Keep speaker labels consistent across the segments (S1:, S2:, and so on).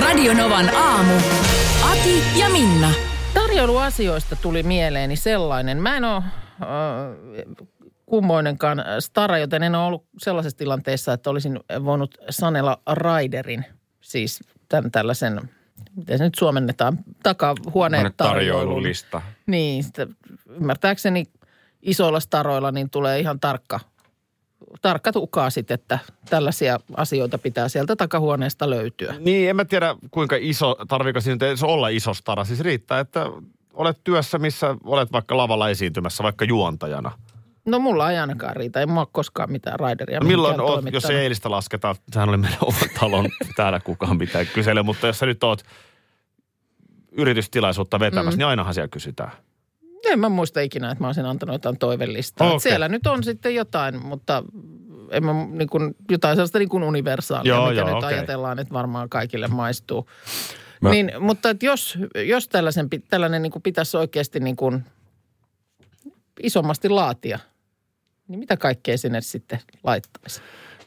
S1: Radionovan aamu. Ati ja Minna.
S2: Tarjoiluasioista tuli mieleeni sellainen. Mä en ole äh, kummoinenkaan stara, joten en ole ollut sellaisessa tilanteessa, että olisin voinut sanella Raiderin, siis tämän tällaisen, miten se nyt suomennetaan, takahuoneen
S3: tarjoilulista.
S2: Niin, sitä, ymmärtääkseni isoilla staroilla niin tulee ihan tarkka, tarkka tukaasit, että tällaisia asioita pitää sieltä takahuoneesta löytyä.
S3: Niin, en mä tiedä kuinka iso, tarviiko siinä olla iso stara. Siis riittää, että olet työssä, missä olet vaikka lavalla esiintymässä, vaikka juontajana.
S2: No mulla ei ainakaan riitä, ei mulla ole koskaan mitään raideria.
S3: No milloin oot, jos ei eilistä lasketa, sehän oli meidän oman talon, täällä kukaan mitään kysele, mutta jos sä nyt oot yritystilaisuutta vetämässä, mm. niin ainahan siellä kysytään.
S2: En mä muista ikinä, että mä olisin antanut jotain toivelistaa.
S3: Okei.
S2: Okay. Siellä nyt on sitten jotain, mutta en mä niin kuin, jotain sellaista niin kuin universaalia,
S3: Joo,
S2: mitä
S3: joo,
S2: nyt
S3: okei.
S2: ajatellaan, että varmaan kaikille maistuu.
S3: Mä-.
S2: Niin, mutta että jos, jos tällaisen, tällainen niin kuin pitäisi oikeasti niin kuin isommasti laatia, niin mitä kaikkea sinne sitten laittaisi?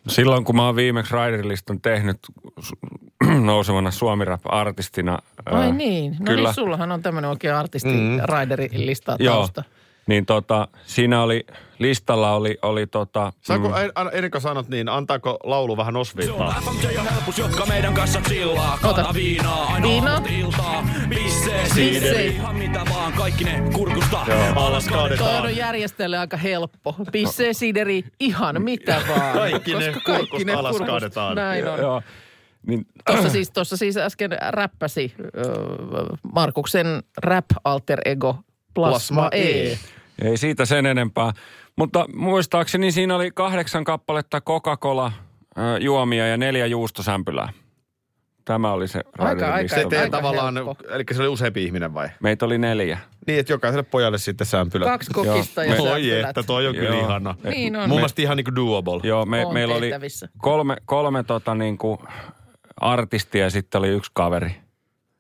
S4: Silloin kun mä oon viimeksi Rideriston tehnyt nousevana Suomi-rap-artistina.
S2: Ai
S4: ää,
S2: niin, no
S4: kyllä.
S2: niin sullahan on tämmöinen oikein artisti
S3: Mm.
S2: raiderilista
S4: Joo,
S2: tausta.
S4: niin tota, siinä oli, listalla oli, oli tota,
S3: Saanko, mm. kuin sanot niin, antaako laulu vähän osviittaa?
S5: FMJ ja helpus, jotka meidän kanssa chillaa.
S2: Ota.
S5: Kaata viinaa, aina aamut iltaa. Pissee,
S2: Pissee.
S5: siideri, ihan mitä vaan, kaikki ne kurkusta. Alas
S2: Toi
S5: kaadetaan.
S2: on järjestelle aika helppo. Pissee, sideri, ihan mitä vaan.
S3: Kaikki ne
S2: Koska
S3: kurkusta alas kaadetaan.
S2: Näin on.
S4: joo, niin,
S2: Tuossa siis, tuossa siis äsken räppäsi ö, Markuksen rap alter ego Plasma,
S3: Plasma
S2: E.
S3: E.
S4: ei siitä sen enempää. Mutta muistaakseni siinä oli kahdeksan kappaletta Coca-Cola ää, juomia ja neljä juustosämpylää. Tämä oli se
S2: Aika- aika-.
S3: Se
S2: Aika
S3: tavallaan,
S2: helppo.
S3: eli se oli useampi ihminen vai?
S4: Meitä oli neljä.
S3: Niin, että jokaiselle pojalle sitten sämpylä.
S2: Kaksi kokista ja
S3: Oi
S2: sämpylät.
S3: että, toi on kyllä
S4: Joo.
S3: ihana.
S2: Niin on.
S3: Mun mielestä ihan niinku doable.
S4: Joo, me, meillä oli kolme, kolme tota niinku artistia ja sitten oli yksi kaveri.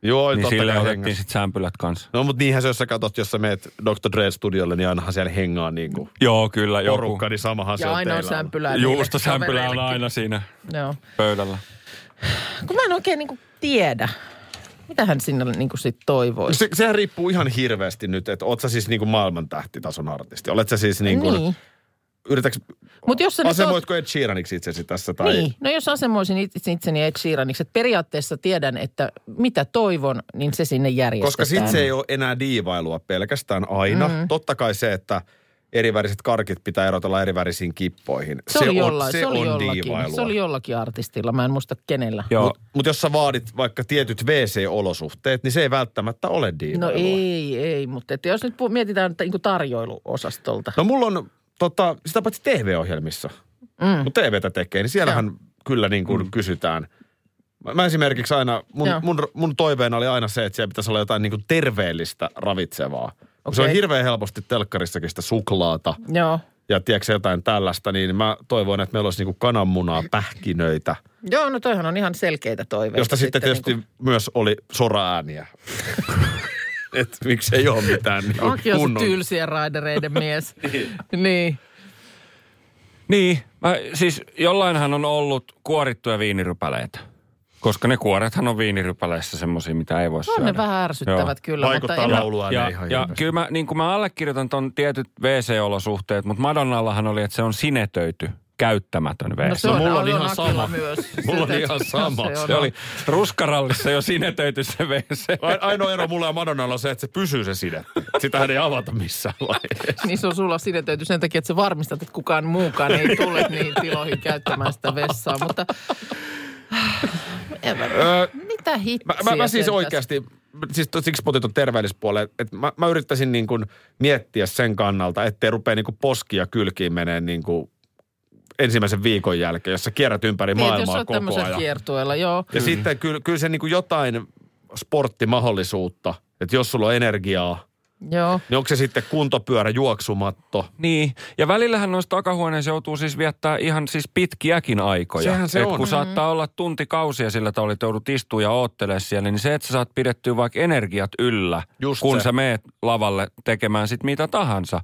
S3: Joo,
S4: Niin
S3: totta
S4: sille
S3: kai
S4: otettiin
S3: hengas.
S4: sitten sämpylät kanssa.
S3: No mutta niinhän se, jos sä katsot, jos sä meet Dr. Dre studiolle, niin ainahan siellä hengaa niinku
S4: Joo, kyllä. Joku
S3: porukka, niin samahan se
S2: Ja
S3: on
S2: aina on
S3: teillä ollut.
S2: sämpylää. niille
S4: juustosämpylä on aina siinä
S2: Joo.
S4: pöydällä.
S2: Kun mä en oikein niinku tiedä, mitä hän sinne niinku sit toivoisi.
S3: Se, sehän riippuu ihan hirveästi nyt, että oot sä siis niinku maailman tähtitason artisti. Olet sä siis niinku,
S2: Niin.
S3: Yritäks,
S2: Mut jos
S3: asemoitko Ed Sheeraniksi itsesi tässä? Tai...
S2: Niin, no jos asemoisin itse itseni Ed Sheeraniksi, että periaatteessa tiedän, että mitä toivon, niin se sinne järjestetään.
S3: Koska sit se ei ole enää diivailua pelkästään aina. Mm. Totta kai se, että eriväriset karkit pitää erotella erivärisiin kippoihin.
S2: se, oli
S3: on,
S2: jollain,
S3: se,
S2: se, oli
S3: on
S2: jollakin,
S3: diivailua.
S2: se oli jollakin artistilla, mä en muista kenellä.
S3: Mutta mut jos sä vaadit vaikka tietyt WC-olosuhteet, niin se ei välttämättä ole
S2: No
S3: diivailua.
S2: ei, ei, mutta että jos nyt mietitään niin tarjoiluosastolta.
S3: No mulla on tota, sitä paitsi TV-ohjelmissa, mm. kun TVtä tekee, niin siellähän kyllä niin kuin mm. kysytään. Mä, mä esimerkiksi aina, mun,
S2: Joo.
S3: mun, mun toiveena oli aina se, että siellä pitäisi olla jotain niin kuin terveellistä ravitsevaa. Okay. Se on hirveän helposti telkkarissakin sitä suklaata
S2: Joo.
S3: ja tiedätkö jotain tällaista, niin mä toivoin, että meillä olisi niin kuin kananmunaa, pähkinöitä,
S2: Joo, no toihan on ihan selkeitä toiveita.
S3: josta sitten tietysti
S2: niin
S3: niin myös oli soraääniä. että miksi ei ole mitään niin
S2: kuin, Aki on se
S3: kunnon...
S2: tylsien raidereiden mies. niin.
S4: Niin, mä, siis jollainhan on ollut kuorittuja viinirypäleitä. Koska ne kuorethan on viinirypäleissä semmoisia, mitä ei voi
S2: On
S4: syödä.
S2: ne vähän ärsyttävät
S4: Joo.
S2: kyllä.
S3: Vaikuttaa
S2: mutta
S3: laulua
S4: Ja,
S3: ihan
S4: ja
S3: hirveästi.
S4: kyllä mä, niin kuin mä allekirjoitan ton tietyt WC-olosuhteet, mutta Madonnallahan oli, että se on sinetöity, käyttämätön WC.
S2: No se
S3: No
S2: on,
S3: mulla on
S2: on
S3: ihan sama.
S2: Myös.
S3: Mulla on
S2: Se-
S3: ihan sama.
S2: on-
S4: se oli ruskarallissa jo sinetöity se.
S3: Ai- Ainoa ero mulla ja Madonnalla on se, että se pysyy se side. Sitähän ei avata missään vaiheessa.
S2: Niin se on sulla sinetöity sen takia, että sä varmistat, että kukaan muukaan ei tule niin tiloihin käyttämään sitä vessaa. Mutta mä-
S3: Öö,
S2: mitä hitsiä
S3: Mä, mä, mä siis oikeasti, siis siksi potit on terveellispuoleen, että mä, mä yrittäisin niin kuin miettiä sen kannalta, ettei rupea niin kuin poskia kylkiin menee niin kuin ensimmäisen viikon jälkeen, jos sä kierrät ympäri
S2: Niin, jos
S3: maailmaa
S2: olet
S3: koko ajan.
S2: kiertueella, joo.
S3: Ja sitten kyllä, kyllä se niin kuin jotain sporttimahdollisuutta, että jos sulla on energiaa,
S2: Joo.
S3: niin onko se sitten kuntopyörä, juoksumatto?
S4: Niin, ja välillähän noissa takahuoneissa joutuu siis viettää ihan siis pitkiäkin aikoja.
S3: Sehän se
S4: Et
S3: on.
S4: Kun saattaa olla tuntikausia sillä tavalla, että joudut istua ja oottelee siellä, niin se, että sä saat pidettyä vaikka energiat yllä,
S3: Just
S4: kun
S3: se.
S4: sä meet lavalle tekemään sit mitä tahansa.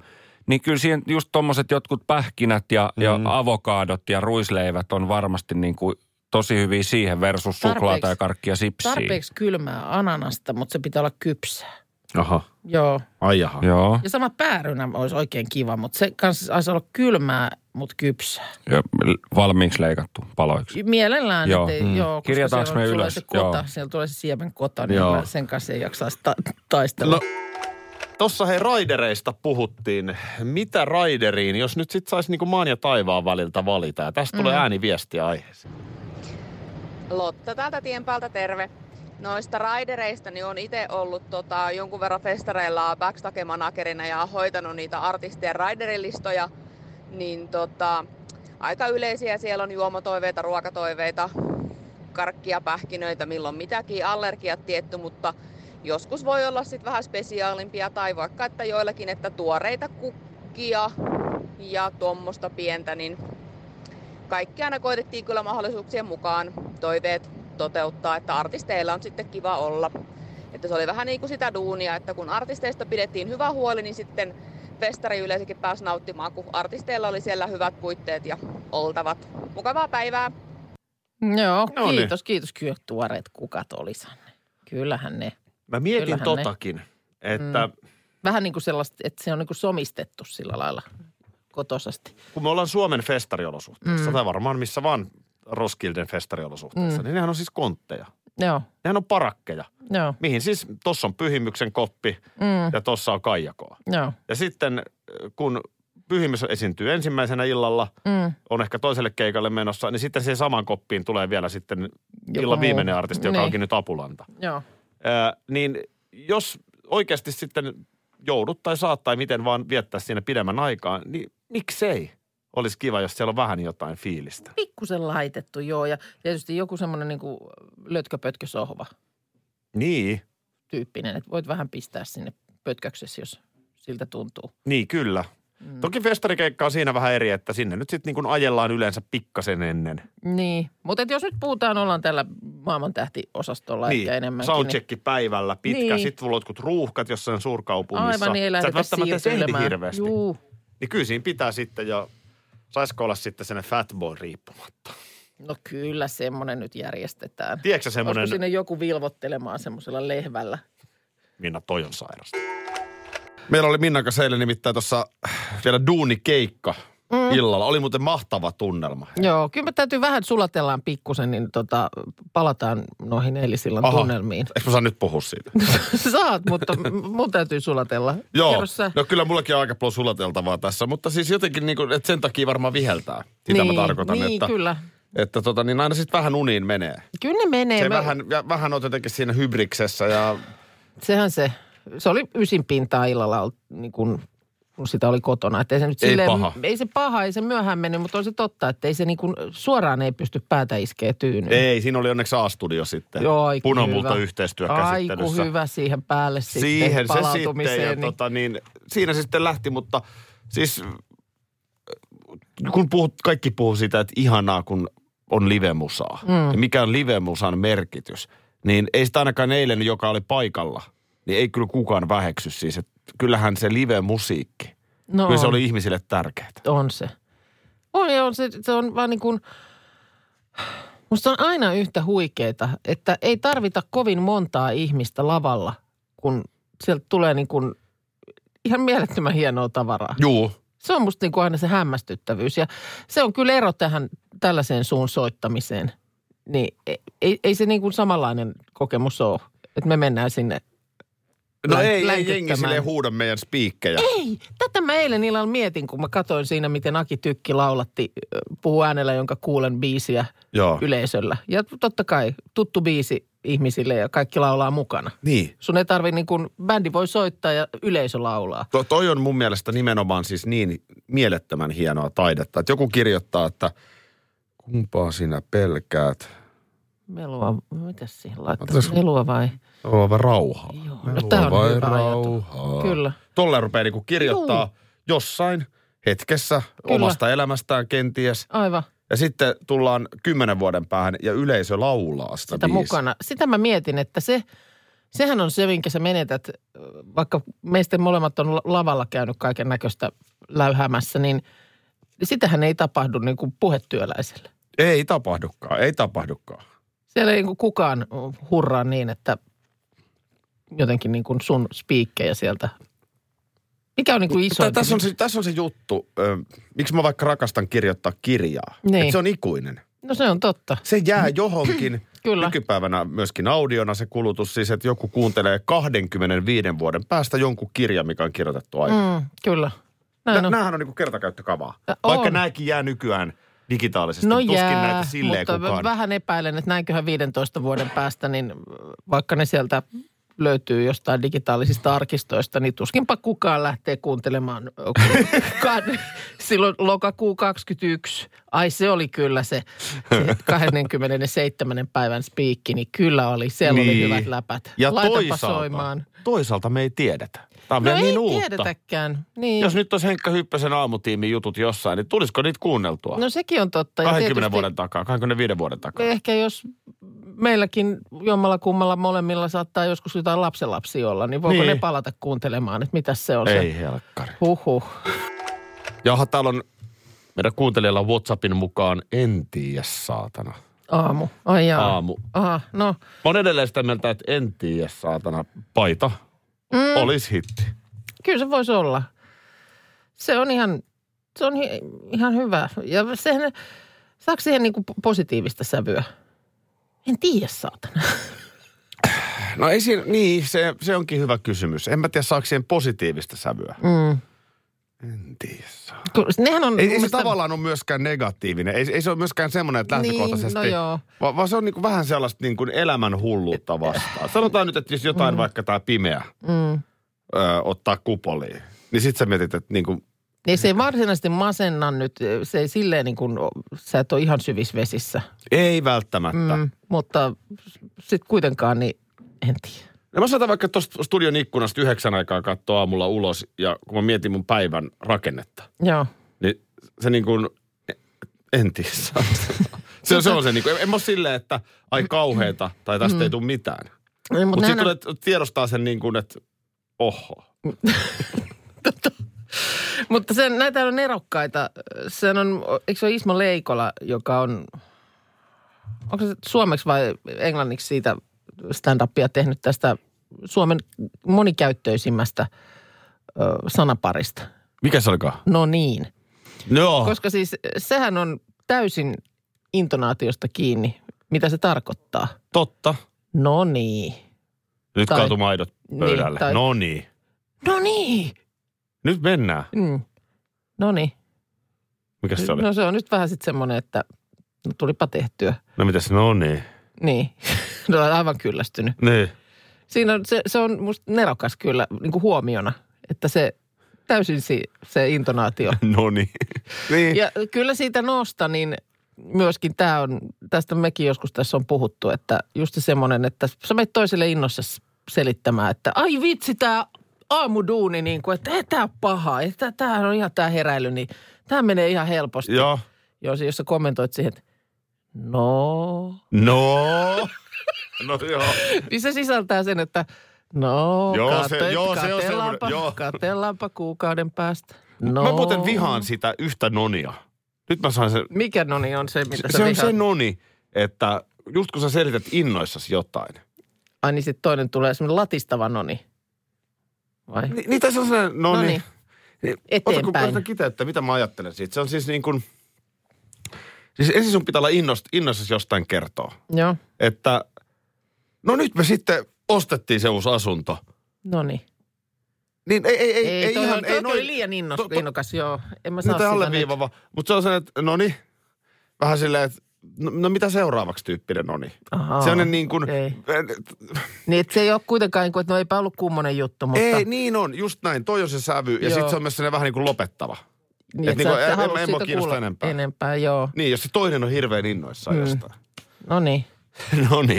S4: Niin kyllä siihen just tommoset jotkut pähkinät ja, mm. ja avokaadot ja ruisleivät on varmasti niin kuin tosi hyviä siihen versus suklaata ja karkkia sipsiä.
S2: Tarpeeksi kylmää ananasta, mutta se pitää olla kypsää.
S3: Aha,
S2: Joo.
S3: ai jaha.
S4: Joo.
S2: Ja sama päärynä olisi oikein kiva, mutta se kanssa saisi olla kylmää, mutta kypsää.
S4: Ja valmiiksi leikattu paloiksi.
S2: Mielellään,
S4: Joo.
S2: joo. Ettei,
S4: Mm.
S2: joo
S4: Kirjataanko
S2: siellä
S4: me
S2: tulee
S4: ylös?
S2: Se kota,
S4: Joo.
S2: siellä tulee se siemen kota, niin
S3: Joo.
S2: sen kanssa ei jaksaisi ta- taistella.
S3: No, Tossa hei raidereista puhuttiin. Mitä raideriin, jos nyt sit saisi niinku maan ja taivaan väliltä valita? Ja tästä tulee ääniviestiä aiheeseen.
S6: Lotta täältä tien päältä terve. Noista raidereista niin on itse ollut tota, jonkun verran festareilla backstage-managerina ja hoitanut niitä artistien raiderilistoja. Niin tota, aika yleisiä siellä on juomotoiveita, ruokatoiveita, karkkia, pähkinöitä, milloin mitäkin, allergiat tietty, mutta joskus voi olla sitten vähän spesiaalimpia tai vaikka että joillakin, että tuoreita kukkia ja tuommoista pientä, niin kaikki aina koitettiin kyllä mahdollisuuksien mukaan toiveet toteuttaa, että artisteilla on sitten kiva olla. Että se oli vähän niin kuin sitä duunia, että kun artisteista pidettiin hyvä huoli, niin sitten festari yleensäkin pääsi nauttimaan, kun artisteilla oli siellä hyvät puitteet ja oltavat. Mukavaa päivää!
S2: Joo,
S3: No niin.
S2: kiitos, kiitos. Kyllä tuoreet kukat olisan ne. Kyllähän ne.
S3: Mä mietin
S2: Kyllähän ne-
S3: totakin, että mm.
S2: Vähän niin kuin sellaista, että se on niin kuin somistettu sillä lailla kotosasti.
S3: kun me ollaan Suomen festariolosuhteissa, mm. tai varmaan missä vaan Roskilden festariolosuhteissa, mm. niin nehän on siis kontteja.
S2: Joo,
S3: Nehän on parakkeja,
S2: joo,
S3: mihin siis tossa on pyhimyksen koppi
S2: mm,
S3: ja tossa on kaijakoa.
S2: joo.
S3: Ja sitten äh, kun pyhimys esiintyy ensimmäisenä illalla,
S2: Mm.
S3: on ehkä toiselle keikalle menossa, niin sitten siihen samaan koppiin tulee vielä sitten
S2: Joku
S3: illan viimeinen artisti, joka
S2: Niin.
S3: onkin nyt Apulanta.
S2: Joo.
S3: Niin jos oikeasti sitten joudut tai saat tai miten vaan viettää siinä pidemmän aikaa, niin miksei? Olisi kiva, jos siellä on vähän jotain fiilistä.
S2: Pikkusen laitettu, joo. Ja tietysti joku semmoinen niin lötköpötkösohva
S3: Niin,
S2: tyyppinen, että voit vähän pistää sinne pötköksessä, jos siltä tuntuu.
S3: niin kyllä. Mm. Toki festarikeikka on siinä vähän eri, että sinne nyt sitten niin ajellaan yleensä pikkasen ennen.
S2: Niin, mutta jos nyt puhutaan, ollaan tällä maailmantähtiosastolla
S3: niin,
S2: ehkä enemmänkin.
S3: soundchecki päivällä, pitkä,
S2: Niin.
S3: niin. sitten jotkut ruuhkat jossain suurkaupungissa.
S2: Aivan, niin ei
S3: Sä et
S2: lähdetä
S3: välttämättä hirveästi.
S2: Juu,
S3: Niin kyllä siinä pitää sitten jo, saisiko olla sitten sen fatboy riippumatta.
S2: no kyllä semmoinen nyt järjestetään.
S3: Tiedätkö sä
S2: Olisiko
S3: semmoinen,
S2: sinne joku vilvottelemaan semmoisella lehvällä?
S3: Minna, toi on sairasta. Meillä oli Minnan kanssa eilen nimittäin tuossa vielä duunikeikka mm. illalla. Oli muuten mahtava tunnelma.
S2: Joo, kyllä me täytyy vähän sulatellaan pikkusen, niin tota, palataan noihin eilisillan
S3: Aha.
S2: tunnelmiin.
S3: Eikö mä saa nyt puhua siitä?
S2: Saat, mutta mun täytyy sulatella.
S3: Joo, no kyllä mullakin on aika paljon sulateltavaa tässä, mutta siis jotenkin niin kuin, että sen takia varmaan viheltää. Sitä
S2: niin,
S3: mä tarkoitan,
S2: niin,
S3: että,
S2: kyllä.
S3: että tota, niin aina sitten vähän uniin menee.
S2: Kyllä ne menee.
S3: Se
S2: Mä-
S3: vähän, vähän on jotenkin siinä hybriksessä ja
S2: Sehän se, se oli ysin pintaa illalla, niin kun, kun sitä oli kotona. Että ei, se nyt
S3: Ei
S2: silleen,
S3: paha.
S2: Ei se paha, ei se myöhään mennyt, mutta on se totta, että ei se niin kun, suoraan ei pysty päätä iskeä tyynyyn.
S3: ei, siinä oli onneksi A-studio sitten.
S2: Joo, aiku
S3: Punamulta
S2: hyvä.
S3: yhteistyökäsittelyssä.
S2: Aiku hyvä siihen päälle sitten
S3: siihen se sitten. Ja
S2: niin-
S3: tota, niin, siinä se sitten lähti, mutta siis kun puhut, kaikki puhuu siitä, että ihanaa kun on livemusaa. Mm. Ja mikä on livemusan merkitys. Niin ei sitä ainakaan eilen, joka oli paikalla, niin ei kyllä kukaan väheksy siis. Että kyllähän se live-musiikki,
S2: no,
S3: kyllä se oli ihmisille tärkeää.
S2: On se. On, ja on se, se on vaan niin kuin, musta on aina yhtä huikeeta, että ei tarvita kovin montaa ihmistä lavalla, kun sieltä tulee niin kuin ihan mielettömän hienoa tavaraa.
S3: Juu,
S2: Se on musta niin kuin aina se hämmästyttävyys ja se on kyllä ero tähän tällaiseen suun soittamiseen. Niin ei- ei, ei se niin kuin samanlainen kokemus ole, että me mennään sinne.
S3: No ei, ei jengi silleen huuda meidän spiikkejä.
S2: Ei, tätä mä eilen illalla mietin, kun mä katsoin siinä, miten Aki Tykki laulatti, puhuu äänellä, jonka kuulen biisiä
S3: Joo.
S2: yleisöllä. Ja totta kai tuttu biisi ihmisille ja kaikki laulaa mukana.
S3: Niin.
S2: Sun ei tarvi niin kuin, bändi voi soittaa ja yleisö laulaa.
S3: To, toi on mun mielestä nimenomaan siis niin mielettömän hienoa taidetta, että joku kirjoittaa, että kumpaa sinä pelkäät?
S2: Melua, mitä siihen laittaa? Melua vai?
S3: Melua vai rauhaa?
S2: Joo, no tää on hyvä
S3: rauhaa?
S2: Kyllä.
S3: Tolle rupeaa niinku kirjoittaa jossain hetkessä
S2: Kyllä.
S3: omasta elämästään kenties.
S2: Aivan.
S3: Ja sitten tullaan kymmenen vuoden päähän ja yleisö laulaa sitä,
S2: sitä
S3: biisiä.
S2: mukana. Sitä mä mietin, että se, sehän on se, minkä sä menetät, vaikka meistä molemmat on la- lavalla käynyt kaiken näköistä läyhäämässä, niin sitähän ei tapahdu niin kuin puhetyöläiselle.
S3: Ei tapahdukaan, ei tapahdukaan.
S2: Siellä ei niin kukaan hurraa niin, että jotenkin niin kuin sun spiikkejä sieltä. Mikä on niin kuin iso?
S3: Tä- Tässä on, se, tässä on se juttu, ö, miksi mä vaikka rakastan kirjoittaa kirjaa.
S2: Niin.
S3: Että se on ikuinen.
S2: No se on totta.
S3: Se jää johonkin.
S2: Kyllä.
S3: Nykypäivänä myöskin audiona se kulutus, siis että joku kuuntelee 25 vuoden päästä jonkun kirjan, mikä on kirjoitettu aikaan.
S2: Mm, kyllä. Näin
S3: Nä,
S2: on.
S3: Nämähän on niin kertakäyttökavaa.
S2: Ä,
S3: Vaikka
S2: on.
S3: nämäkin jää nykyään digitaalisesti.
S2: No
S3: Tuskin
S2: jää,
S3: näitä silleen
S2: mutta
S3: kukaan.
S2: vähän epäilen, että näinköhän 15 vuoden päästä, niin vaikka ne sieltä löytyy jostain digitaalisista arkistoista, niin tuskinpa kukaan lähtee kuuntelemaan. Silloin lokakuu 21, ai se oli kyllä se, se 27. päivän spiikki, niin kyllä oli, siellä oli
S3: Niin.
S2: hyvät läpät.
S3: Ja
S2: Laitapa
S3: toisaalta,
S2: soimaan.
S3: toisaalta me ei tiedetä. Tämä on
S2: No
S3: vielä
S2: ei
S3: niin uutta.
S2: tiedetäkään. Niin.
S3: Jos nyt olisi Henkka Hyppösen aamutiimin jutut jossain, niin tulisiko niitä kuunneltua?
S2: No sekin on totta. Ja
S3: 20
S2: tietysti-
S3: vuoden takaa, 25 vuoden takaa.
S2: Ehkä jos meilläkin jommalla kummalla molemmilla saattaa joskus jotain lapsenlapsia olla, niin voiko
S3: Niin.
S2: ne palata kuuntelemaan, että mitä se on se?
S3: Ei helkkari.
S2: Huhhuh.
S3: Jaha, täällä on meidän kuuntelijalla WhatsAppin mukaan en tiedä, saatana.
S2: Aamu. Ai jaa.
S3: Aamu.
S2: Aha, no.
S3: Mä oon edelleen sitä mieltä, että en tiedä, saatana, paita
S2: Mm,
S3: olisi hitti.
S2: kyllä se voisi olla. Se on ihan, se on hi, ihan hyvä. Ja sehän, saako siihen niin positiivista sävyä? En tiedä, saatana.
S3: No ei siinä, niin, se, se onkin hyvä kysymys. En mä tiedä, saako siihen positiivista sävyä.
S2: Mm.
S3: En tiedä.
S2: Nehän on
S3: Ei, ei se tavallaan ole myöskään negatiivinen. Ei, ei se ole myöskään semmoinen, että lähtökohtaisesti...
S2: Niin, no joo.
S3: Vaan, vaan se on niinku vähän sellaista niinku elämän hulluutta vastaan. Sanotaan nyt, että jos jotain mm. vaikka tämä pimeä
S2: Mm.
S3: ö, ottaa kupoliin, niin sit sä mietit, että niinku,
S2: Niin se ei varsinaisesti masenna nyt, se ei silleen niin kuin, sä et ole ihan syvissä vesissä.
S3: ei välttämättä. Mm,
S2: mutta sitten kuitenkaan, niin en tiedä.
S3: Ja mä saatan vaikka tuosta studion ikkunasta yhdeksän aikaa katsoa aamulla ulos, ja kun mä mietin mun päivän rakennetta,
S2: Joo.
S3: niin se niin kuin, en tiedä. se, se on se niin kuin, en mä ole silleen, että ai kauheeta, tai tästä mm. ei tule mitään.
S2: Ei,
S3: Mutta sitten
S2: nehän
S3: tulee tiedostaa sen niin kuin, että oho.
S2: Mutta se, näitä on nerokkaita. Se on, eikö se ole Ismo Leikola, joka on, onko se suomeksi vai englanniksi siitä stand-upia tehnyt tästä Suomen monikäyttöisimmästä ö, sanaparista.
S3: Mikä se olikaan?
S2: No niin.
S3: No,
S2: Koska siis sehän on täysin intonaatiosta kiinni, mitä se tarkoittaa.
S3: totta.
S2: No niin.
S3: Nyt
S2: Tai-
S3: kaatu maidot
S2: Niin,
S3: pöydälle.
S2: tai-
S3: No niin.
S2: No niin.
S3: Nyt mennään.
S2: Mm. No niin.
S3: Mikä se oli?
S2: No se on nyt vähän sitten semmoinen, että no, tulipa tehtyä.
S3: No mitäs, no niin.
S2: Niin. No olen aivan kyllästynyt.
S3: Niin.
S2: Siinä on, se, se on musta nerokas kyllä niin kuin huomiona, että se täysin si, se intonaatio.
S3: No niin. niin.
S2: Ja kyllä siitä noosta, niin myöskin tämä on, tästä mekin joskus tässä on puhuttu, että just se semmoinen, että sä menet toiselle innossa selittämään, että ai vitsi tämä aamuduuni, niin kuin, että ei tämä ole paha, että tämä on ihan tämä heräily, niin tämä menee ihan helposti.
S3: Joo.
S2: Jos, jos sä kommentoit siihen, että no,
S3: No. No joo.
S2: niin se sisältää sen, että no,
S3: Joo, se-
S2: kate,
S3: joo, se on semmoinen- joo.
S2: katellaanpa kuukauden päästä. No.
S3: Mä muuten vihaan sitä yhtä nonia. Nyt mä saan sen.
S2: Mikä noni on se, mitä
S3: Se
S2: sä
S3: on
S2: vihaat?
S3: se noni, että just kun sä selität innoissasi jotain.
S2: Ai niin sitten toinen tulee semmoinen latistava noni. Vai?
S3: Ni, niitä se on sellainen, no,
S2: No
S3: niin.
S2: niin.
S3: Ota kun
S2: Eteenpäin.
S3: kiteyttää, mitä mä ajattelen siitä. Se on siis niin kuin, siis ensin sun pitää olla innost, innoissasi jostain kertoa.
S2: Joo,
S3: Että no nyt me sitten ostettiin se uusi asunto.
S2: no niin.
S3: Niin ei, ei, ei,
S2: Ei,
S3: ei
S2: toi,
S3: ihan,
S2: toi,
S3: ei
S2: toi
S3: noin.
S2: oli liian innos,
S3: to- to-
S2: innokas, joo. En mä saa sitä nyt.
S3: alleviivava. Mutta se on se, että no niin, vähän silleen, että no, no mitä seuraavaksi tyyppinen on?
S2: Ahaa,
S3: Sellainen niin kuin,
S2: okei. Niin, että se ei ole kuitenkaan, niin kuin, että no eipä ollut kummonen juttu, mutta...
S3: ei, niin on, just näin. Toi on se sävy. Ja sitten se on myös sellainen vähän niin kuin lopettava.
S2: niin,
S3: et
S2: että
S3: niinku,
S2: sä et
S3: en-
S2: halua
S3: en kiinnosta
S2: kuulla
S3: enempää.
S2: Enempää, joo.
S3: Niin, jos se toinen on hirveän innoissaan
S2: mm.
S3: jostain.
S2: No niin.
S3: no niin.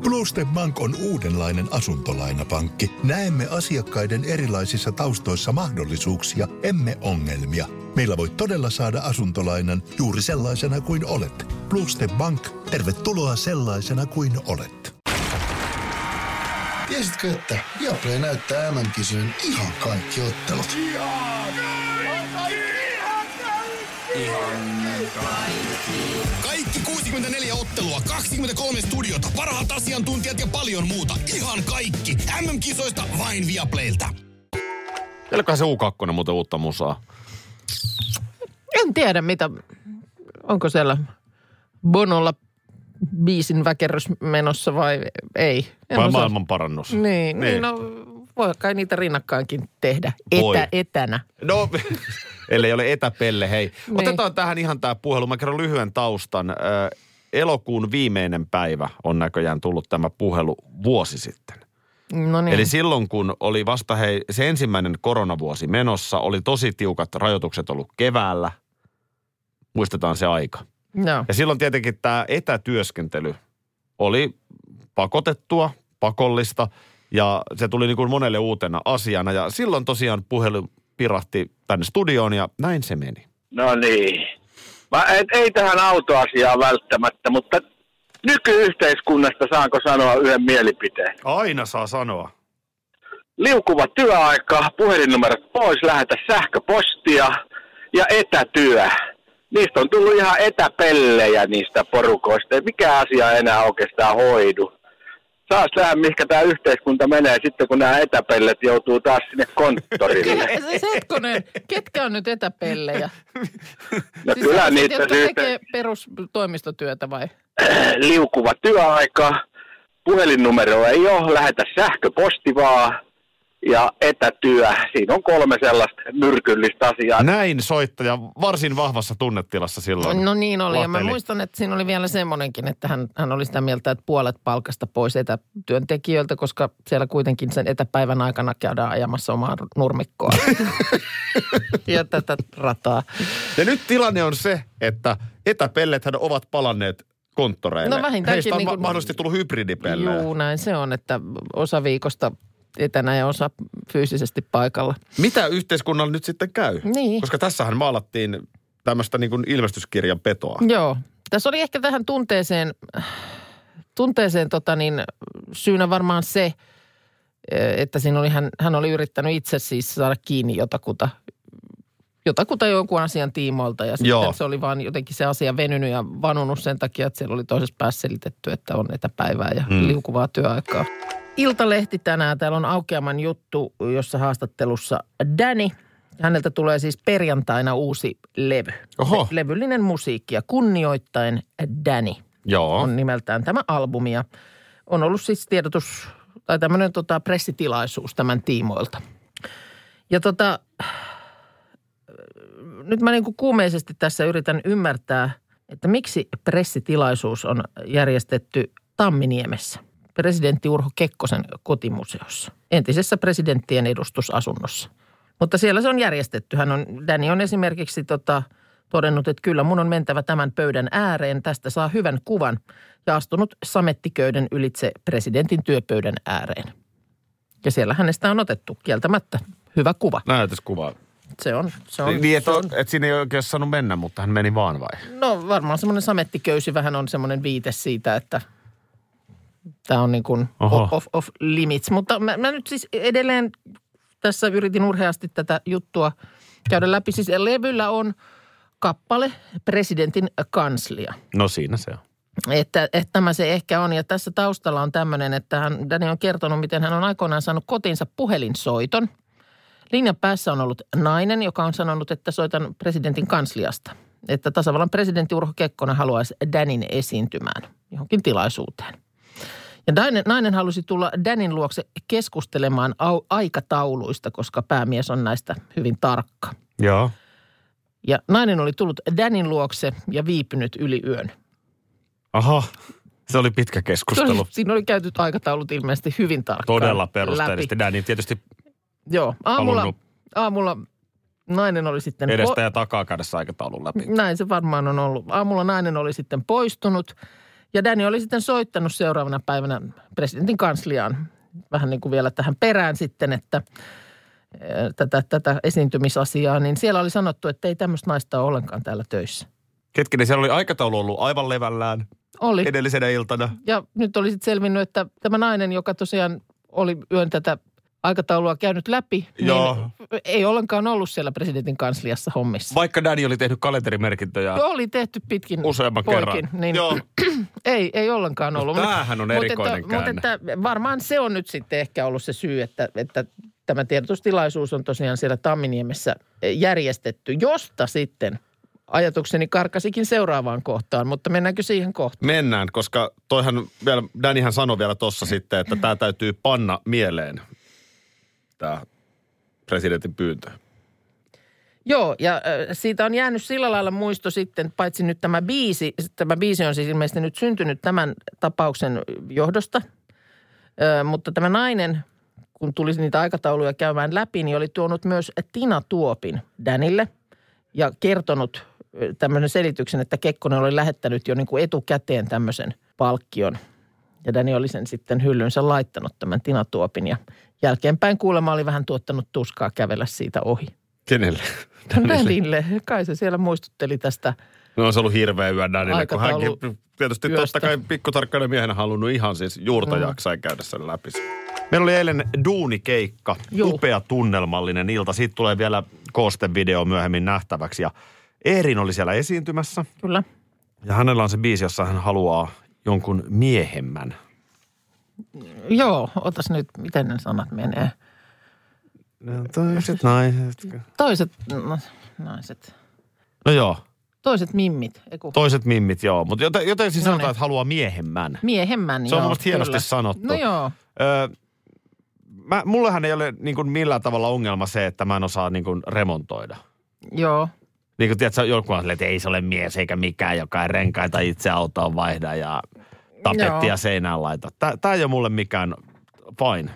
S7: Bluestep Bank on uudenlainen asuntolainapankki. Näemme asiakkaiden erilaisissa taustoissa mahdollisuuksia, emme ongelmia. Meillä voi todella saada asuntolainan juuri sellaisena kuin olet. Bluestep Bank, tervetuloa sellaisena kuin olet.
S8: Tiesitkö, että Viaplay näyttää MM-kisojen ihan kaikki ottelut?
S9: Kaikki 64 ottelua, 23 studiota, parhaat asiantuntijat ja paljon muuta. Ihan kaikki. MM-kisoista vain Viaplaylta.
S3: Pelkää se U2 muuten uutta musaa.
S2: En tiedä, mitä... Onko siellä Bonolla biisin väkerrys menossa vai ei? En
S3: Vai
S2: osaa.
S3: maailman parannus.
S2: Niin, niin. niin no voi kai niitä rinnakkainkin tehdä.
S3: Voi.
S2: Etä, etänä.
S3: No, ellei ole etäpelle, hei.
S2: Niin.
S3: Otetaan tähän ihan tämä puhelu. Mä kerron lyhyen taustan. Ö, elokuun viimeinen päivä on näköjään tullut tämä puhelu vuosi sitten.
S2: No niin.
S3: Eli silloin, kun oli vasta hei, se ensimmäinen koronavuosi menossa, oli tosi tiukat rajoitukset ollut keväällä. Muistetaan se aika.
S2: Joo.
S3: Ja silloin tietenkin tämä etätyöskentely oli pakotettua, pakollista ja se tuli niin kuin monelle uutena asiana. Ja silloin tosiaan puhelu pirahti tänne studioon ja näin se meni.
S10: No niin. Mä et, ei tähän autoasiaan välttämättä, mutta nykyyhteiskunnasta saanko sanoa yhden mielipiteen?
S3: Aina saa sanoa.
S10: Liukuva työaika, puhelinnumerot pois, lähetä sähköpostia ja etätyö. Niistä on tullut ihan etäpellejä niistä porukoista. Mikä asia enää oikeastaan hoidu. Saas nähdä, mihinkä tämä yhteiskunta menee sitten, kun nämä etäpellet joutuu taas sinne konttorille.
S2: Se hetkonen, ketkä on nyt etäpellejä?
S10: No
S2: Siis
S10: kyllä niitä
S2: jotka
S10: syystä,
S2: tekee perustoimistotyötä vai?
S10: liukuva työaika, puhelinnumero ei ole, lähetä sähköposti vaan ja etätyö. Siinä on kolme sellaista myrkyllistä asiaa.
S3: Näin soittaja varsin vahvassa tunnetilassa silloin.
S2: No niin oli, ja mä
S3: lahteli.
S2: muistan, että siinä oli vielä semmoinenkin, että hän, hän oli sitä mieltä, että puolet palkasta pois etätyöntekijöiltä, koska siellä kuitenkin sen etäpäivän aikana käydään ajamassa omaa nurmikkoa. ja tätä rataa.
S3: Ja nyt tilanne on se, että etäpellethän ovat palanneet konttoreille.
S2: No vähintäänkin
S3: Heistä on
S2: niin kuin-
S3: mahdollisesti tullut hybridipellejä.
S2: Juu, näin se on, että osa viikosta etänä ja osa fyysisesti paikalla.
S3: Mitä yhteiskunnalla nyt sitten käy?
S2: Niin.
S3: Koska tässähän maalattiin tämmöistä niin kuin ilmestyskirjan petoa.
S2: Joo. Tässä oli ehkä tähän tunteeseen, tunteeseen tota niin, syynä varmaan se, että siinä oli hän, hän oli yrittänyt itse siis saada kiinni jotakuta, jotakuta jonkun asian tiimoilta. Ja
S3: Joo.
S2: sitten se oli vaan jotenkin se asia venynyt ja vanunut sen takia, että siellä oli toisessa päässä selitetty, että on etäpäivää ja
S3: Mm.
S2: liukuvaa työaikaa. Iltalehti tänään, täällä on aukeaman juttu, jossa haastattelussa Danny. Häneltä tulee siis perjantaina uusi levy.
S3: Oho.
S2: Le- levyllinen musiikki ja kunnioittain Danny
S3: Joo.
S2: on nimeltään tämä albumi. Ja on ollut siis tiedotus tai tämmöinen tota, pressitilaisuus tämän tiimoilta. Ja tota, nyt mä niin kuin kuumeisesti tässä yritän ymmärtää, että miksi pressitilaisuus on järjestetty Tamminiemessä. Presidentti Urho Kekkosen kotimuseossa, entisessä presidenttien edustusasunnossa. Mutta siellä se on järjestetty. Hän on, Danny on esimerkiksi tota, todennut, että kyllä mun on mentävä tämän pöydän ääreen. Tästä saa hyvän kuvan ja astunut samettiköyden ylitse presidentin työpöydän ääreen. Ja siellä hänestä on otettu kieltämättä hyvä kuva.
S3: Näytöskuva.
S2: Se on, se on,
S3: niin, että, että siinä ei oikein saanut mennä, mutta hän meni vaan vai?
S2: No varmaan semmoinen samettiköysi vähän on semmoinen viite siitä, että tämä on niin kuin
S3: Oho.
S2: off, off limits. Mutta mä, mä nyt siis edelleen tässä yritin urheasti tätä juttua käydä läpi. Siis levyllä on kappale presidentin kanslia.
S3: No siinä se on.
S2: että, että tämä se ehkä on. Ja tässä taustalla on tämmöinen, että hän, Danny on kertonut, miten hän on aikoinaan saanut kotinsa puhelinsoiton. Linjan päässä on ollut nainen, joka on sanonut, että soitan presidentin kansliasta. Että tasavallan presidentti Urho Kekkonen haluaisi Danin esiintymään johonkin tilaisuuteen. Ja nainen, nainen halusi tulla Danin luokse keskustelemaan au, aikatauluista, koska päämies on näistä hyvin tarkka.
S3: Joo.
S2: Ja nainen oli tullut Danin luokse ja viipynyt yli yön.
S3: Aha, se oli pitkä
S2: Se oli,
S3: keskustelu.
S2: siinä oli käyty aikataulut ilmeisesti hyvin tarkkaan
S3: Todella
S2: läpi.
S3: perusteellisesti. Danny tietysti
S2: Joo, aamulla,
S3: halunnut
S2: aamulla nainen oli sitten...
S3: edestä ja takaa kädessä aikataulun läpi.
S2: Näin se varmaan on ollut. Aamulla nainen oli sitten poistunut ja Danny oli sitten soittanut seuraavana päivänä presidentin kansliaan vähän niin kuin vielä tähän perään sitten, että eh, tätä, tätä esiintymisasiaa, niin siellä oli sanottu, että ei tämmöistä naista ole ollenkaan täällä töissä.
S3: Hetkinen, siellä oli aikataulu ollut aivan levällään
S2: Oli.
S3: edellisenä iltana.
S2: Ja nyt oli sitten selvinnyt, että tämä nainen, joka tosiaan oli yön tätä aikataulua käynyt läpi,
S3: Joo.
S2: niin ei ollenkaan ollut siellä presidentin kansliassa hommissa.
S3: Vaikka Danny oli tehnyt kalenterimerkintöjä
S2: Oli tehty pitkin
S3: useamman
S2: poikin,
S3: kerran.
S2: Niin
S3: Joo.
S2: ei, ei ollenkaan ollut.
S3: Mutta tämähän on
S2: Mutta
S3: erikoinen
S2: että, mutta että varmaan se on nyt sitten ehkä ollut se syy, että, että tämä tiedotustilaisuus on tosiaan siellä Tamminiemessä järjestetty, josta sitten ajatukseni karkasikin seuraavaan kohtaan, mutta mennäänkö siihen kohtaan?
S3: Mennään, koska toihan vielä, Dannyhän sanoi vielä tuossa sitten, että tämä täytyy panna mieleen, tämä presidentin pyyntö.
S2: Joo, ja äh, siitä on jäänyt sillä lailla muisto sitten, paitsi nyt tämä biisi, tämä biisi on siis ilmeisesti nyt syntynyt tämän tapauksen johdosta, Ö, mutta tämä nainen, kun tuli niitä aikatauluja käymään läpi, niin oli tuonut myös Tina Tuopin Danille ja kertonut tämmöisen selityksen, että Kekkonen oli lähettänyt jo niin kuin etukäteen tämmöisen palkkion. Ja Dani oli sen sitten hyllynsä laittanut tämän Tina Tuopin ja jälkeenpäin kuulemma oli vähän tuottanut tuskaa kävellä siitä ohi.
S3: Kenelle?
S2: Danille. Kai se siellä muistutteli tästä.
S3: No se on ollut hirveä yö Danille, kun hänkin tietysti
S2: yöstä.
S3: totta kai pikkutarkkainen miehenä halunnut ihan siis juurta
S2: Mm.
S3: jaksain käydä sen läpi. Meillä oli eilen duunikeikka,
S2: Juu.
S3: upea tunnelmallinen ilta. Siitä tulee vielä koostevideo myöhemmin nähtäväksi. Ja Eerin oli siellä esiintymässä
S2: Kyllä.
S3: ja hänellä on se biisi, jossa hän haluaa jonkun miehemmän.
S2: Joo, otas nyt, miten ne sanat menee.
S3: Toiset naiset.
S2: Toiset no, naiset.
S3: No joo,
S2: Toiset mimmit. Eiku,
S3: toiset mimmit joo. Mutta joten, joten siis
S2: No
S3: sanotaan,
S2: niin.
S3: että haluaa miehemmän.
S2: miehemmän,
S3: Se on
S2: joo,
S3: hienosti
S2: kyllä.
S3: sanottu.
S2: No joo.
S3: Öö, mä, mullehan ei ole niin kuin millään tavalla ongelma se, että mä en osaa niin kuin remontoida.
S2: Joo.
S3: Niin kuin tiedätkö, joku on että ei se ole mies eikä mikään, joka ei renkaita itse autoon vaihda ja tapettia seinään laita. Tää, tää ei ole mulle mikään fine.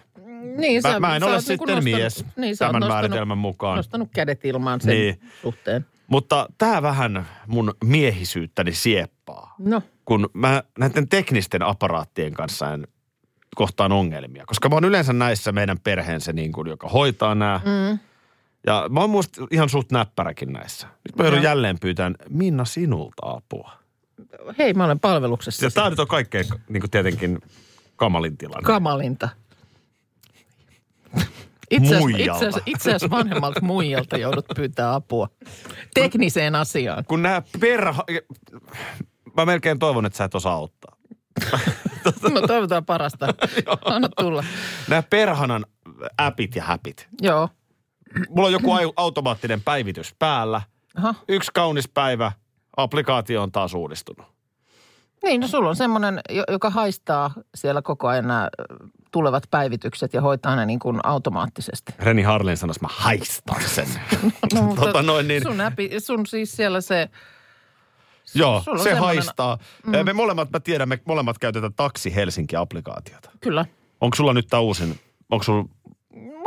S2: Niin,
S3: Mä,
S2: sä-
S3: mä en
S2: sä
S3: ole
S2: niinku
S3: sitten
S2: nostanut-
S3: mies
S2: niin,
S3: tämän
S2: nostanut-
S3: määritelmän mukaan.
S2: Nostanut kädet ilmaan sen
S3: Niin.
S2: suhteen.
S3: Mutta tämä vähän mun miehisyyttäni sieppaa,
S2: No,
S3: kun mä näiden teknisten aparaattien kanssa en kohtaan ongelmia. Koska mä oon yleensä näissä meidän perheen se, niin kuin, joka hoitaa nämä.
S2: mm,
S3: Ja mä oon muista ihan suht näppäräkin näissä. Nyt mä joudun jälleen pyytämään Minna sinulta apua.
S2: Hei mä olen palveluksessa.
S3: Ja tää nyt on kaikkein niin kuin tietenkin kamalin tilanne.
S2: Kamalinta. Itse asiassa, itse, asiassa, vanhemmalta muijalta joudut pyytää apua tekniseen asiaan.
S3: kun nämä perha... Mä melkein toivon, että sä et osaa auttaa.
S2: No toivotaan parasta. Anna tulla.
S3: Nämä perhanan appit ja häpit.
S2: Joo.
S3: Mulla on joku au- automaattinen päivitys päällä.
S2: Aha.
S3: Yksi kaunis päivä, applikaatio on taas uudistunut.
S2: Niin, no sulla on semmoinen, jo- joka haistaa siellä koko ajan nämä tulevat päivitykset ja hoitaa ne niin kuin automaattisesti.
S3: Reni Harlin sanoi, että mä haistan sen.
S2: No, mutta
S3: Tota noin niin.
S2: sun, äpi, sun siis siellä se,
S3: Joo, se
S2: semmoinen-
S3: haistaa. Mm. Me molemmat, mä tiedän, me molemmat käytetään Taksi Helsinki-applikaatiota.
S2: kyllä.
S3: Onko sulla nyt tämä uusin? Onko sulla,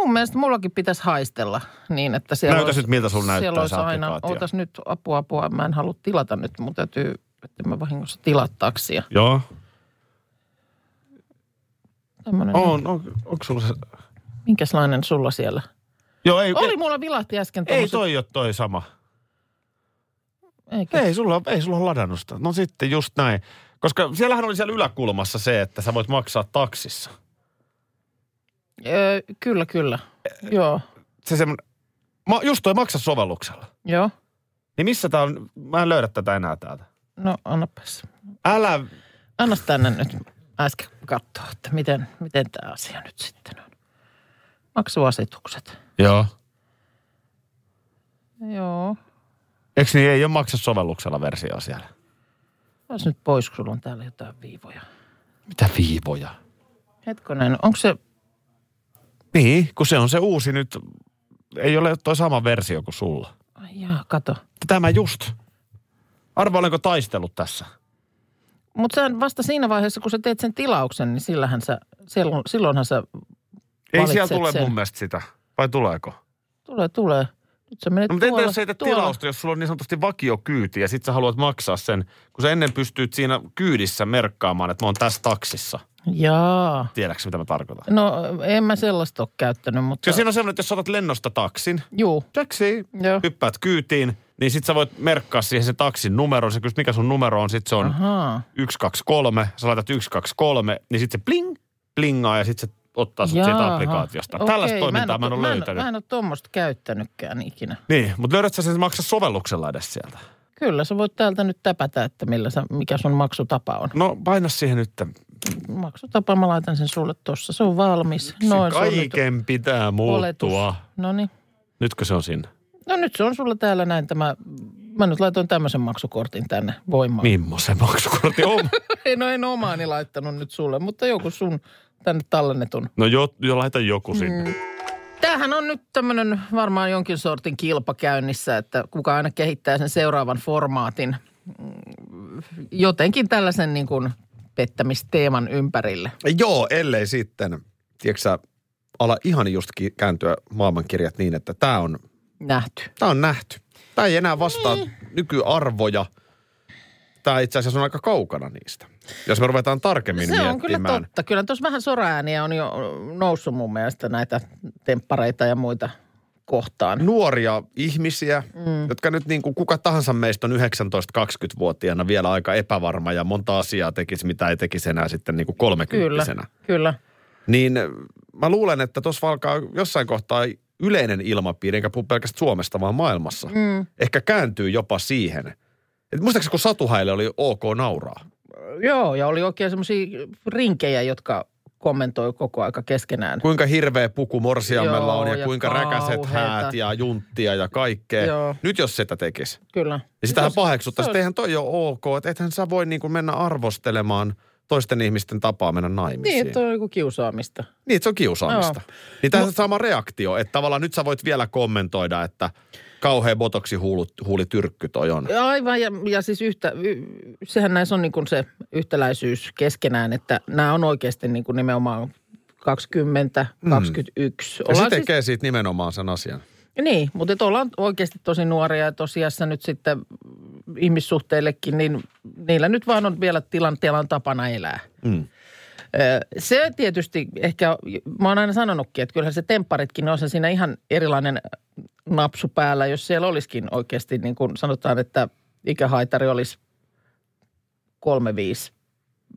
S2: Mun mielestä mullakin pitäisi haistella niin, että siellä
S3: Näytä
S2: olisi,
S3: nyt, miltä sulla näyttää
S2: siellä olisi aina, ootas nyt apua, apua, mä en halua tilata nyt, mun täytyy, että mä vahingossa tilaa taksia.
S3: joo,
S2: Tämmönen,
S3: on, on, onko sulla se?
S2: Minkäslainen sulla siellä?
S3: Joo, ei,
S2: Oli mulla vilahti äsken
S3: ei
S2: tommoset-
S3: toi ole toi sama.
S2: Eikö?
S3: Ei sulla, ei sulla ole sitä. No sitten just näin. Koska siellähän oli siellä yläkulmassa se, että sä voit maksaa taksissa.
S2: Öö, kyllä, kyllä. Joo,
S3: Se semmoinen, ma, just toi maksa sovelluksella.
S2: joo.
S3: Niin missä tää on, mä en löydä tätä enää täältä.
S2: No annapas.
S3: Älä,
S2: Annas tänne nyt äsken katsoa, että miten, miten tämä asia nyt sitten on. Maksuasetukset.
S3: joo.
S2: Joo.
S3: Eikö niin ei ole maksa sovelluksella versio siellä?
S2: Ois nyt pois, kun sulla on täällä jotain viivoja.
S3: Mitä viivoja?
S2: Hetkonen, onko se...
S3: Niin, kun se on se uusi nyt, ei ole toi sama versio kuin sulla.
S2: Ai jaa, kato.
S3: Tämä just. Arvo, olenko taistellut tässä?
S2: Mutta vasta siinä vaiheessa, kun sä teet sen tilauksen, niin sillähän sä, silloin, silloinhan sä
S3: Ei siellä tule
S2: sen.
S3: mun mielestä sitä. Vai tuleeko?
S2: Tulee, tulee. Nyt sä menet
S3: No, mutta entä
S2: tuolla,
S3: jos sä teet
S2: tuolla.
S3: tilausta, jos sulla on niin sanotusti vakiokyyti ja sit sä haluat maksaa sen, kun sä ennen pystyt siinä kyydissä merkkaamaan, että mä oon tässä taksissa.
S2: Jaa.
S3: Tiedätkö mitä mä tarkoitan?
S2: No en mä sellaista ole käyttänyt, mutta...
S3: Ja siinä on semmoinen, että jos otat lennosta taksin,
S2: Juu.
S3: taksi,
S2: Joo.
S3: hyppäät kyytiin, niin sit sä voit merkkaa siihen sen taksin numero. Se kysyt, mikä sun numero on, sit se on
S2: Ahaa.
S3: 123. Sä laitat 123, niin sit se bling, blingaa ja sit se ottaa sut siitä applikaatiosta.
S2: Okei,
S3: Tällaista toimintaa mä en, ole
S2: mä
S3: löytänyt.
S2: Mä en ole tuommoista käyttänytkään ikinä.
S3: Niin, mutta löydät sä sen maksaa sovelluksella edes sieltä?
S2: Kyllä, sä voit täältä nyt täpätä, että millä sä, mikä sun maksutapa on.
S3: No paina siihen nyt.
S2: Maksutapa, mä laitan sen sulle tossa. Se on valmis. Noin, se on
S3: Kaiken pitää
S2: oletus.
S3: muuttua.
S2: No niin.
S3: Nytkö se on sinne?
S2: No nyt se on sulla täällä näin tämä, mä nyt laitoin tämmöisen maksukortin tänne voimaan.
S3: Mimmoisen maksukortti on?
S2: Ei, no en omaani laittanut nyt sulle, mutta joku sun tänne tallennetun.
S3: No jo, jo laita joku sinne.
S2: Mm. Tämähän on nyt tämmöinen varmaan jonkin sortin kilpa käynnissä, että kuka aina kehittää sen seuraavan formaatin mm, jotenkin tällaisen niin kuin pettämisteeman ympärille.
S3: Joo, ellei sitten, tiedätkö ala ihan just kääntyä maailmankirjat niin, että tämä on,
S2: Nähty.
S3: tää on nähty. Tämä ei enää vastaa
S2: Niin.
S3: nykyarvoja. Tämä itse asiassa on aika kaukana niistä. Jos me ruvetaan tarkemmin
S2: Se on kyllä
S3: miettimään.
S2: totta. Kyllä tuossa vähän soraääniä on jo noussut mun mielestä näitä temppareita ja muita kohtaan.
S3: Nuoria ihmisiä, mm. jotka nyt niin kuin kuka tahansa meistä on 19-20-vuotiaana vielä aika epävarma ja monta asiaa tekisi, mitä ei tekisi enää sitten niin kuin
S2: Kyllä,
S3: 30
S2: kyllä.
S3: Niin mä luulen, että tuossa alkaa jossain kohtaa yleinen ilmapiiri, enkä puhu pelkästään Suomesta, vaan maailmassa.
S2: Mm.
S3: Ehkä kääntyy jopa siihen. Et muistaakseni, kun Satuhaille oli ok nauraa?
S2: Joo, ja oli oikein semmoisia rinkejä, jotka kommentoi koko aika keskenään.
S3: Kuinka hirveä puku morsiammella
S2: Joo,
S3: on ja,
S2: ja
S3: kuinka räkäset häät ja junttia ja kaikkea.
S2: Joo.
S3: Nyt jos sitä tekisi,
S2: Kyllä.
S3: niin sitähän paheksuttaisiin.
S2: se
S3: Eihän toi ole ok, että ethän sä voi niin kuin mennä arvostelemaan toisten ihmisten tapaa mennä naimisiin.
S2: Niin, että on joku kiusaamista.
S3: Niin, se on kiusaamista.
S2: Joo.
S3: Niin tämä on sama reaktio, että tavallaan nyt sä voit vielä kommentoida, että kauhea botoksi huulu, huuli tyrkky toi on.
S2: Aivan, ja, ja siis yhtä, y, sehän näissä on niin kuin se yhtäläisyys keskenään, että nämä on oikeasti niin kuin nimenomaan 20, 21.
S3: Ja se
S2: Ollaan
S3: tekee siitä nimenomaan sen asian.
S2: Siis, niin, mutta että ollaan oikeasti tosi nuoria ja tosiassa nyt sitten ihmissuhteillekin, niin niillä nyt vaan on vielä tilan, tilan tapana elää.
S3: Mm.
S2: Se tietysti ehkä, mä oon aina sanonutkin, että kyllähän se tempparitkin, on se siinä ihan erilainen napsu päällä, jos siellä olisikin oikeasti niin kuin sanotaan, että ikähaitari olisi 35,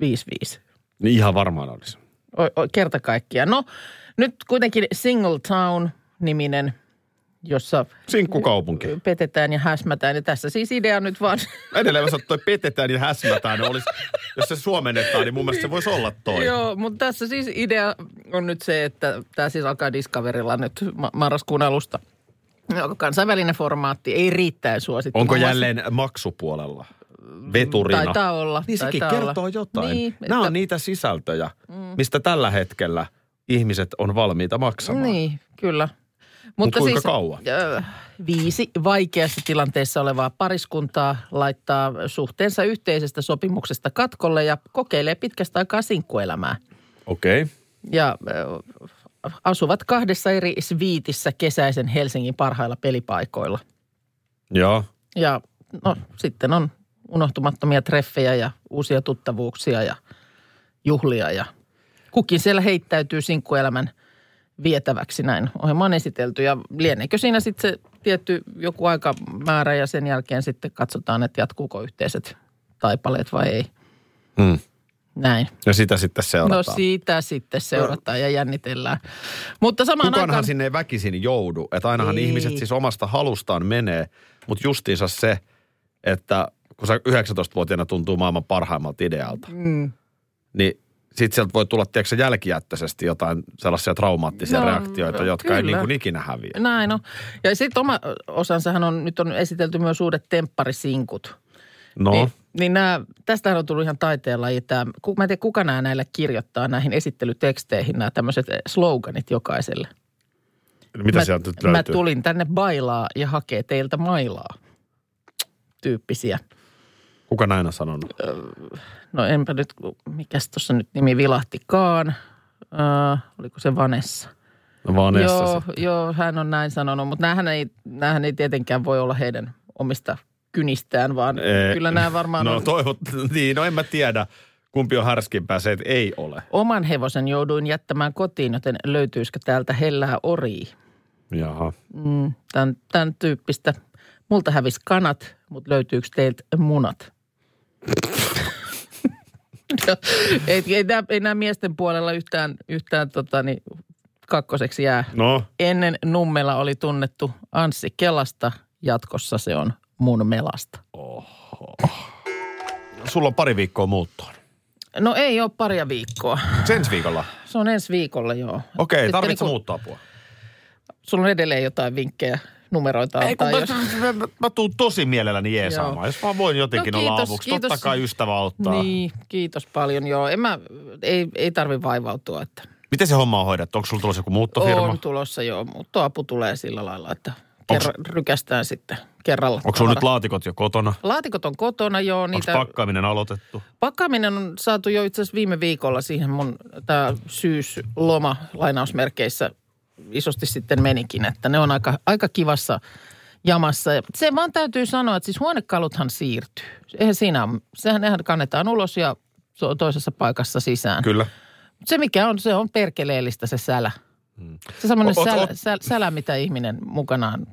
S2: 55.
S3: Niin ihan varmaan olisi.
S2: O- o- kerta kaikkiaan. No, nyt kuitenkin Single Town-niminen, jossa
S3: Sinkkukaupunki.
S2: petetään ja häsmätään. Ja tässä siis idea nyt vaan,
S3: Edelleen mä toi petetään ja häsmätään. Olisi, jos se suomennetaan, niin mun mielestä se voisi olla toi.
S2: Joo, mutta tässä siis idea on nyt se, että tämä siis alkaa Discoverilla nyt ma- marraskuun alusta. Joka kansainvälinen formaatti, ei riittäen suosittu.
S3: Onko jälleen maksupuolella veturina?
S2: Taitaa olla.
S3: Niin sekin
S2: taitaa
S3: kertoo
S2: olla.
S3: jotain.
S2: Niin,
S3: Nämä
S2: että-
S3: on niitä sisältöjä, mistä tällä hetkellä ihmiset on valmiita maksamaan.
S2: Niin, kyllä.
S3: Mut kuinka kauan?
S2: ö, viisi vaikeassa tilanteessa olevaa pariskuntaa laittaa suhteensa yhteisestä sopimuksesta katkolle ja kokeilee pitkästä aikaa sinkkuelämää.
S3: Okei. Okay.
S2: Ja asuvat kahdessa eri sviitissä kesäisen Helsingin parhailla pelipaikoilla.
S3: Joo.
S2: Ja no sitten on unohtumattomia treffejä ja uusia tuttavuuksia ja juhlia ja kukin siellä heittäytyy sinkkuelämän vietäväksi näin. Ohjelma on esitelty ja lieneekö siinä sitten se tietty joku aikamäärä ja sen jälkeen sitten katsotaan, että jatkuuko yhteiset taipaleet vai ei.
S3: Hmm.
S2: Näin.
S3: Ja sitä sitten seurataan.
S2: No siitä sitten seurataan ja jännitellään. Mutta samaan
S3: Kukaanhan
S2: aikaan...
S3: sinne ei väkisin joudu. Että ainahan
S2: Ei.
S3: ihmiset siis omasta halustaan menee, mutta justiinsa se, että kun sä 19-vuotiaana tuntuu maailman parhaimmalta idealta,
S2: Mm.
S3: niin sit sieltä voi tulla, tiedätkö, jälkijättöisesti jotain sellaisia traumaattisia
S2: No,
S3: reaktioita, jotka ei
S2: kyllä.
S3: niin kuin ikinä häviä.
S2: Näin on. Ja sitten oma osansahan on, nyt on esitelty myös uudet tempparisinkut.
S3: No,
S2: Niin, niin nämä, tästähän on tullut ihan taiteenlaji. Tämä, mä en tiedä, kuka nämä näillä kirjoittaa näihin esittelyteksteihin nämä tämmöiset sloganit jokaiselle.
S3: mitä
S2: mä,
S3: sieltä nyt
S2: Mä
S3: löytyy?
S2: tulin tänne bailaa ja hakee teiltä mailaa. Tyyppisiä.
S3: Kuka näin on sanonut?
S2: No enpä nyt, mikäs tuossa nyt nimi vilahtikaan. Äh, oliko se Vanessa?
S3: No Vanessa
S2: joo,
S3: sitten.
S2: joo, hän on näin sanonut, mutta näähän ei, näähän ei tietenkään voi olla heidän omista kynistään, vaan
S3: Ee,
S2: kyllä nämä varmaan
S3: no
S2: on.
S3: toivot, niin, no en mä tiedä, kumpi on härskimpää se, että ei ole.
S2: Oman hevosen jouduin jättämään kotiin, joten löytyisikö täältä hellää orii?
S3: Jaha.
S2: Mm, tämän, tämän tyyppistä. Multa hävisi kanat, mutta löytyykö teiltä munat? No, ei, ei, nämä, ei nämä miesten puolella yhtään, yhtään tota, niin, kakkoseksi jää.
S3: No,
S2: Ennen Nummela oli tunnettu Anssi Kelasta, jatkossa se on mun melasta.
S3: sulla on pari viikkoa muuttoon.
S2: No ei ole paria viikkoa.
S3: Se ensi viikolla.
S2: Se on ensi viikolla, joo.
S3: Okei,
S2: Että
S3: tarvitsetko
S2: niinku-
S3: muuttoapua?
S2: Sulla on edelleen jotain vinkkejä, numeroita
S3: Ei, kun
S2: antaa,
S3: mä,
S2: jos...
S3: mä, mä, mä tuun tosi mielelläni jeesaamaan.
S2: Joo.
S3: Jos mä voin jotenkin
S2: No
S3: olla
S2: kiitos,
S3: avuksi.
S2: kiitos.
S3: Totta kai ystävä auttaa.
S2: Niin, kiitos paljon. Joo, en mä, ei, ei tarvi vaivautua, että
S3: Miten se homma on hoidettu? Onko sulla tulossa joku muuttofirma?
S2: on tulossa joo, mutta apu tulee sillä lailla, että kerra, rykästään sitten kerralla.
S3: Onko sulla nyt laatikot jo kotona?
S2: Laatikot on kotona, joo.
S3: Onko
S2: Niitä,
S3: pakkaaminen aloitettu?
S2: pakkaaminen on saatu jo itse asiassa viime viikolla siihen mun tämä syysloma lainausmerkeissä isosti sitten menikin, että ne on aika, aika kivassa jamassa. Ja Se vaan täytyy sanoa, että siis huonekaluthan siirtyy. Eihän siinä, sehän nehän kannetaan ulos ja se on toisessa paikassa sisään.
S3: Kyllä.
S2: Se mikä on, se on perkeleellistä se sälä. Se semmoinen
S3: Oot- oot-
S2: sälä,
S3: oot-
S2: sälä, sälä, mitä ihminen mukanaan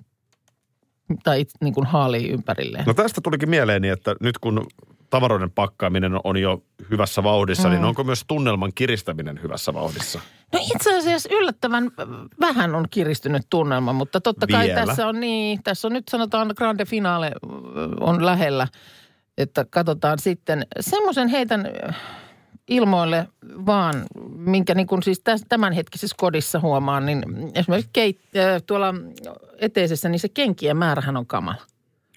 S2: tai it- niin kuin haalii ympärilleen.
S3: No tästä tulikin mieleeni, että nyt kun tavaroiden pakkaaminen on jo hyvässä vauhdissa, mm. niin onko myös tunnelman kiristäminen hyvässä vauhdissa?
S2: No itse asiassa yllättävän vähän on kiristynyt tunnelma, mutta totta kai
S3: Vielä.
S2: tässä on niin, tässä on nyt sanotaan grande finale on lähellä, että katsotaan sitten. Semmoisen heitän ilmoille vaan, minkä niin kuin siis tämänhetkisessä kodissa huomaan, niin esimerkiksi keit, ö, tuolla eteisessä, niin se kenkien määrähän on kamala.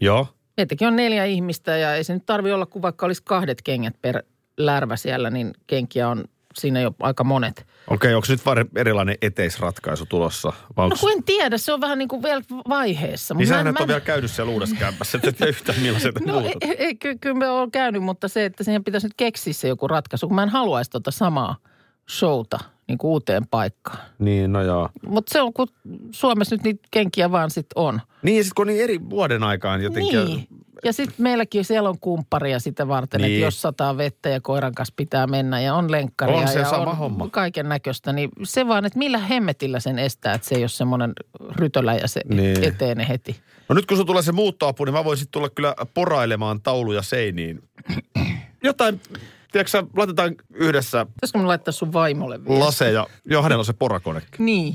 S3: Joo.
S2: Meitäkin on neljä ihmistä ja ei se nyt tarvi olla, kun vaikka olisi kahdet kengät per lärvä siellä, niin kenkiä on siinä jo aika monet.
S3: Okei, onko nyt erilainen eteisratkaisu tulossa? Vai
S2: No kun en tiedä, se on vähän niin kuin vielä vaiheessa.
S3: Niin
S2: Mut
S3: sähän
S2: mä- mä-
S3: ole vielä käynyt siellä uudessa kämpässä, et et tiedä yhtään millaiset
S2: No
S3: muut.
S2: ei, ei ky- kyllä me olen käynyt, mutta se, että siihen pitäisi nyt keksiä se joku ratkaisu, kun mä en haluaisi tota samaa showta niin kuin uuteen paikkaan.
S3: Niin, no joo.
S2: Mutta se on, kun Suomessa nyt niitä kenkiä vaan sit on.
S3: Niin, ja sit kun on niin eri vuoden aikaan jotenkin.
S2: Niin. Ja sitten meilläkin siellä on kumpparia sitä varten,
S3: Niin.
S2: että jos sataa vettä ja koiran kanssa pitää mennä ja on lenkkaria
S3: On se
S2: ja
S3: sama
S2: on
S3: homma.
S2: kaiken näköistä, niin se vaan, että millä hemmetillä sen estää, että se ei ole semmoinen rytölä ja se
S3: Niin.
S2: eteene heti.
S3: No nyt kun sun tulee se muuttoapu, niin mä voisin tulla kyllä porailemaan tauluja seiniin. Jotain, tiedätkö sä, laitetaan yhdessä
S2: Pitäisikö mun laittaa sun vaimolle vielä?
S3: laseja. Joo, hänellä on se porakonekin.
S2: Niin.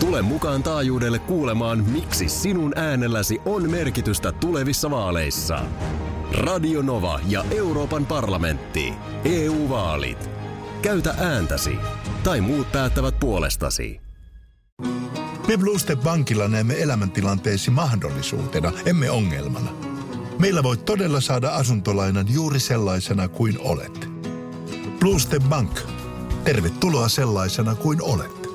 S11: Tule mukaan taajuudelle kuulemaan, miksi sinun äänelläsi on merkitystä tulevissa vaaleissa. Radio Nova ja Euroopan parlamentti. EU-vaalit. Käytä ääntäsi. Tai muut päättävät puolestasi.
S7: Me Bluestep Bankilla näemme elämäntilanteesi mahdollisuutena, emme ongelmana. Meillä voit todella saada asuntolainan juuri sellaisena kuin olet. Bluestep Bank. Tervetuloa sellaisena kuin olet.